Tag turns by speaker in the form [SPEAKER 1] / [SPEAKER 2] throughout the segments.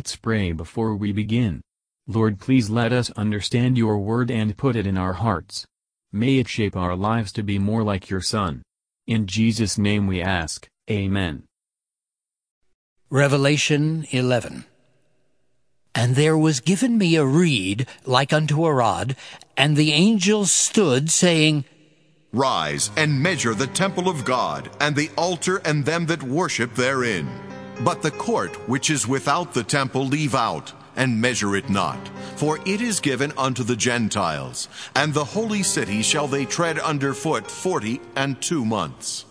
[SPEAKER 1] Let's pray before we begin. Lord please let us understand your word and put it in our hearts. May it shape our lives to be more like your Son. In Jesus' name we ask, Amen.
[SPEAKER 2] Revelation 11 And there was given me a reed like unto a rod, and the angel stood, saying,
[SPEAKER 3] Rise and measure the temple of God, and the altar and them that worship therein. But the court which is without the temple leave out, and measure it not. For it is given unto the Gentiles, and the holy city shall they tread under foot forty and two months.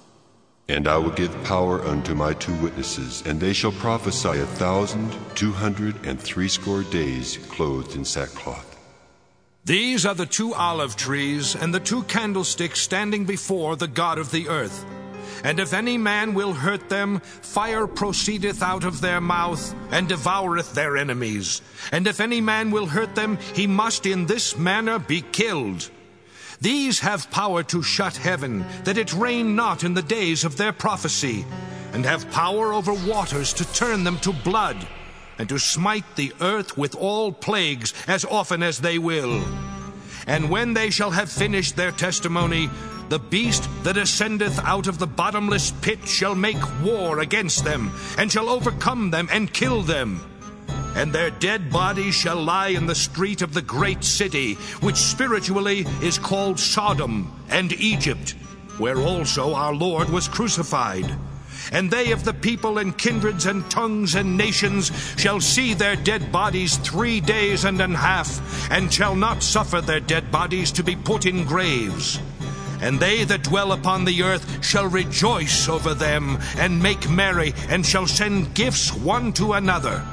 [SPEAKER 4] And I will give power unto my two witnesses, and they shall prophesy a thousand two hundred and threescore days clothed in sackcloth.
[SPEAKER 5] These are the two olive trees and the two candlesticks standing before the God of the earth. And if any man will hurt them, fire proceedeth out of their mouth, and devoureth their enemies. And if any man will hurt them, he must in this manner be killed. These have power to shut heaven, that it rain not in the days of their prophecy, and have power over waters to turn them to blood, and to smite the earth with all plagues as often as they will. And when they shall have finished their testimony, the beast that ascendeth out of the bottomless pit shall make war against them, and shall overcome them and kill them and their dead bodies shall lie in the street of the great city, which spiritually is called Sodom and Egypt, where also our Lord was crucified. And they of the people and kindreds and tongues and nations shall see their dead bodies three days and an half, and shall not suffer their dead bodies to be put in graves. And they that dwell upon the earth shall rejoice over them, and make merry, and shall send gifts one to another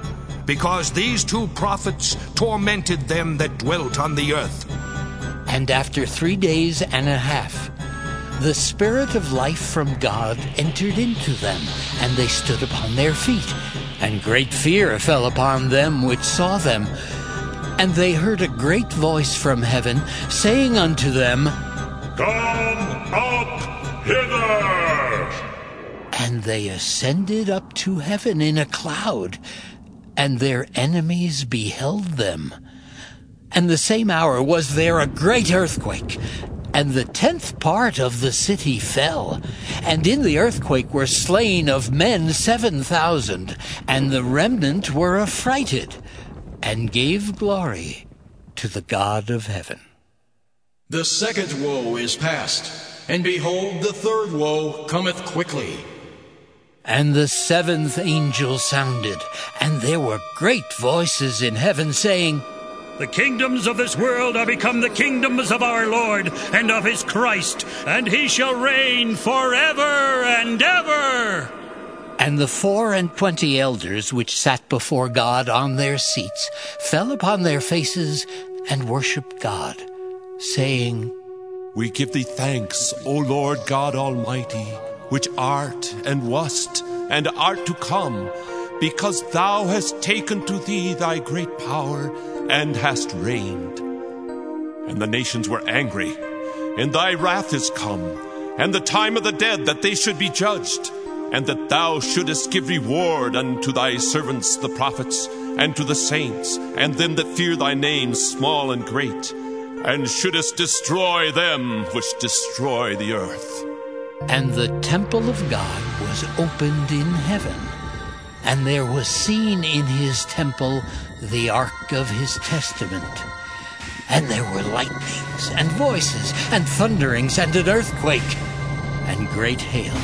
[SPEAKER 5] because these two prophets tormented them that dwelt on the earth.
[SPEAKER 2] And after three days and a half, the Spirit of life from God entered into them, and they stood upon their feet. And great fear fell upon them which saw them. And they heard a great voice from heaven, saying unto them,
[SPEAKER 6] Come up hither!
[SPEAKER 2] And they ascended up to heaven in a cloud, and their enemies beheld them. And the same hour was there a great earthquake, and the tenth part of the city fell. And in the earthquake were slain of men seven thousand, and the remnant were affrighted, and gave glory to the God of heaven.
[SPEAKER 7] The second woe is past, and behold, the third woe cometh quickly.
[SPEAKER 2] And the seventh angel sounded, and there were great voices in heaven saying,
[SPEAKER 8] The kingdoms of this world are become the kingdoms of our Lord and of his Christ, and he shall reign forever and ever.
[SPEAKER 2] And the four and twenty elders which sat before God on their seats fell upon their faces and worshipped God, saying,
[SPEAKER 9] We give thee thanks, O Lord God Almighty which art and wast and art to come, because thou hast taken to thee thy great power and hast reigned. And the nations were angry, and thy wrath is come, and the time of the dead that they should be judged, and that thou shouldest give reward unto thy servants the prophets, and to the saints, and them that fear thy name, small and great, and shouldest destroy them which destroy the earth.
[SPEAKER 2] And the temple of God was opened in heaven, and there was seen in his temple the ark of his testament. And there were lightnings, and voices, and thunderings, and an earthquake, and great hail.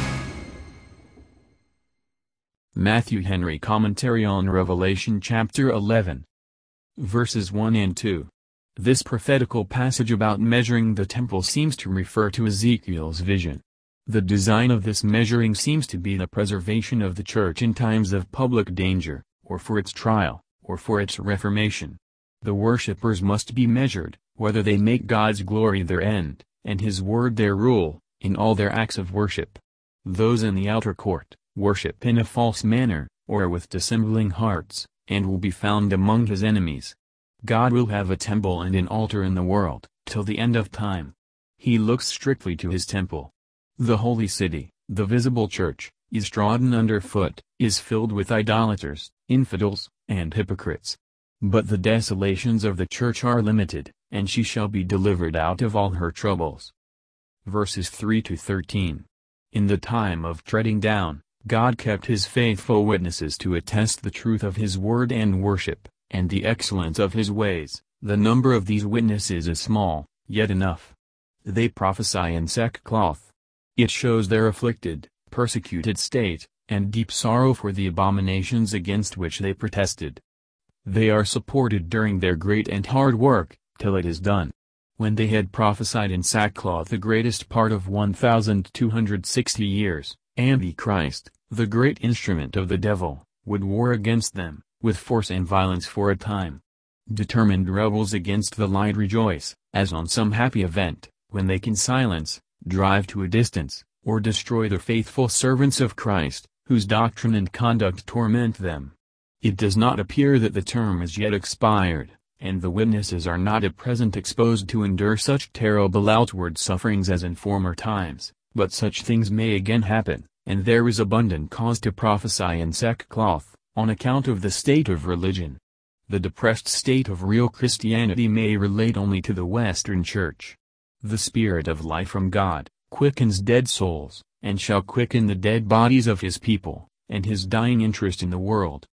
[SPEAKER 1] Matthew Henry Commentary on Revelation chapter 11 Verses 1 and 2 This prophetical passage about measuring the temple seems to refer to Ezekiel's vision. The design of this measuring seems to be the preservation of the church in times of public danger, or for its trial, or for its reformation. The worshippers must be measured, whether they make God's glory their end, and his word their rule, in all their acts of worship. Those in the outer court, worship in a false manner, or with dissembling hearts, and will be found among his enemies. God will have a temple and an altar in the world, till the end of time. He looks strictly to his temple. The holy city, the visible church, is trodden underfoot, is filled with idolaters, infidels, and hypocrites. But the desolations of the church are limited, and she shall be delivered out of all her troubles. Verses 3 to 13. In the time of treading down, God kept his faithful witnesses to attest the truth of his word and worship, and the excellence of his ways. The number of these witnesses is small, yet enough. They prophesy in sackcloth. It shows their afflicted, persecuted state, and deep sorrow for the abominations against which they protested. They are supported during their great and hard work, till it is done. When they had prophesied in sackcloth the greatest part of 1,260 years, Antichrist, the great instrument of the devil, would war against them, with force and violence for a time. Determined rebels against the light rejoice, as on some happy event, when they can silence, drive to a distance, or destroy the faithful servants of Christ, whose doctrine and conduct torment them. It does not appear that the term is yet expired, and the witnesses are not at present exposed to endure such terrible outward sufferings as in former times, but such things may again happen, and there is abundant cause to prophesy in sackcloth, on account of the state of religion. The depressed state of real Christianity may relate only to the Western Church. The Spirit of life from God, quickens dead souls, and shall quicken the dead bodies of his people, and his dying interest in the world.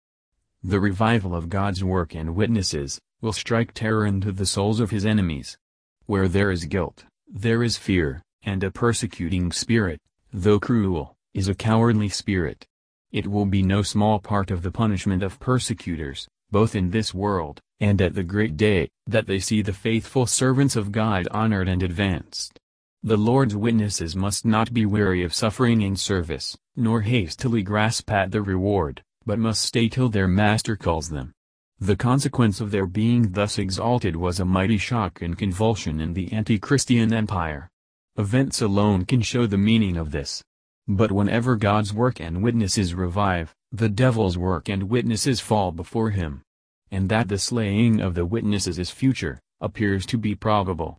[SPEAKER 1] The revival of God's work and witnesses, will strike terror into the souls of his enemies. Where there is guilt, there is fear, and a persecuting spirit, though cruel, is a cowardly spirit. It will be no small part of the punishment of persecutors, both in this world, and at the great day, that they see the faithful servants of God honored and advanced. The Lord's witnesses must not be weary of suffering in service, nor hastily grasp at the reward, but must stay till their master calls them. The consequence of their being thus exalted was a mighty shock and convulsion in the anti-Christian empire. Events alone can show the meaning of this. But whenever God's work and witnesses revive, the devil's work and witnesses fall before him. And that the slaying of the witnesses is future, appears to be probable.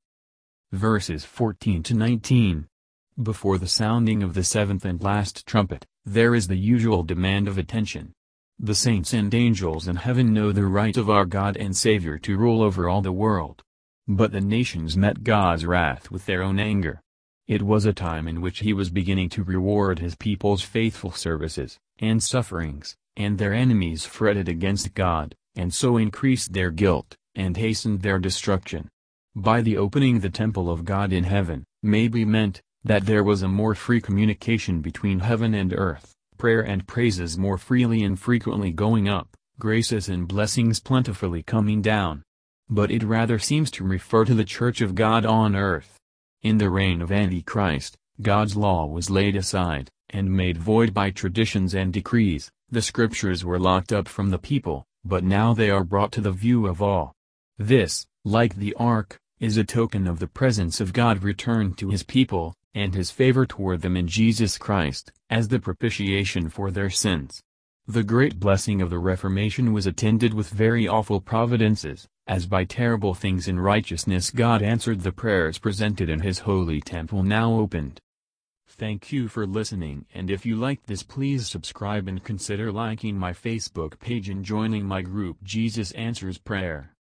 [SPEAKER 1] Verses 14 to 19 Before the sounding of the seventh and last trumpet, there is the usual demand of attention. The saints and angels in heaven know the right of our God and Savior to rule over all the world. But the nations met God's wrath with their own anger. It was a time in which he was beginning to reward his people's faithful services, and sufferings, and their enemies fretted against God, and so increased their guilt, and hastened their destruction. By the opening the temple of God in heaven, may be meant, that there was a more free communication between heaven and earth prayer and praises more freely and frequently going up, graces and blessings plentifully coming down. But it rather seems to refer to the Church of God on earth. In the reign of Antichrist, God's law was laid aside, and made void by traditions and decrees, the scriptures were locked up from the people, but now they are brought to the view of all. This, like the ark, is a token of the presence of God returned to his people, and his favor toward them in Jesus Christ, as the propitiation for their sins. The great blessing of the Reformation was attended with very awful providences, as by terrible things in righteousness God answered the prayers presented in his holy temple now opened. Thank you for listening and if you liked this please subscribe and consider liking my Facebook page and joining my group Jesus Answers Prayer.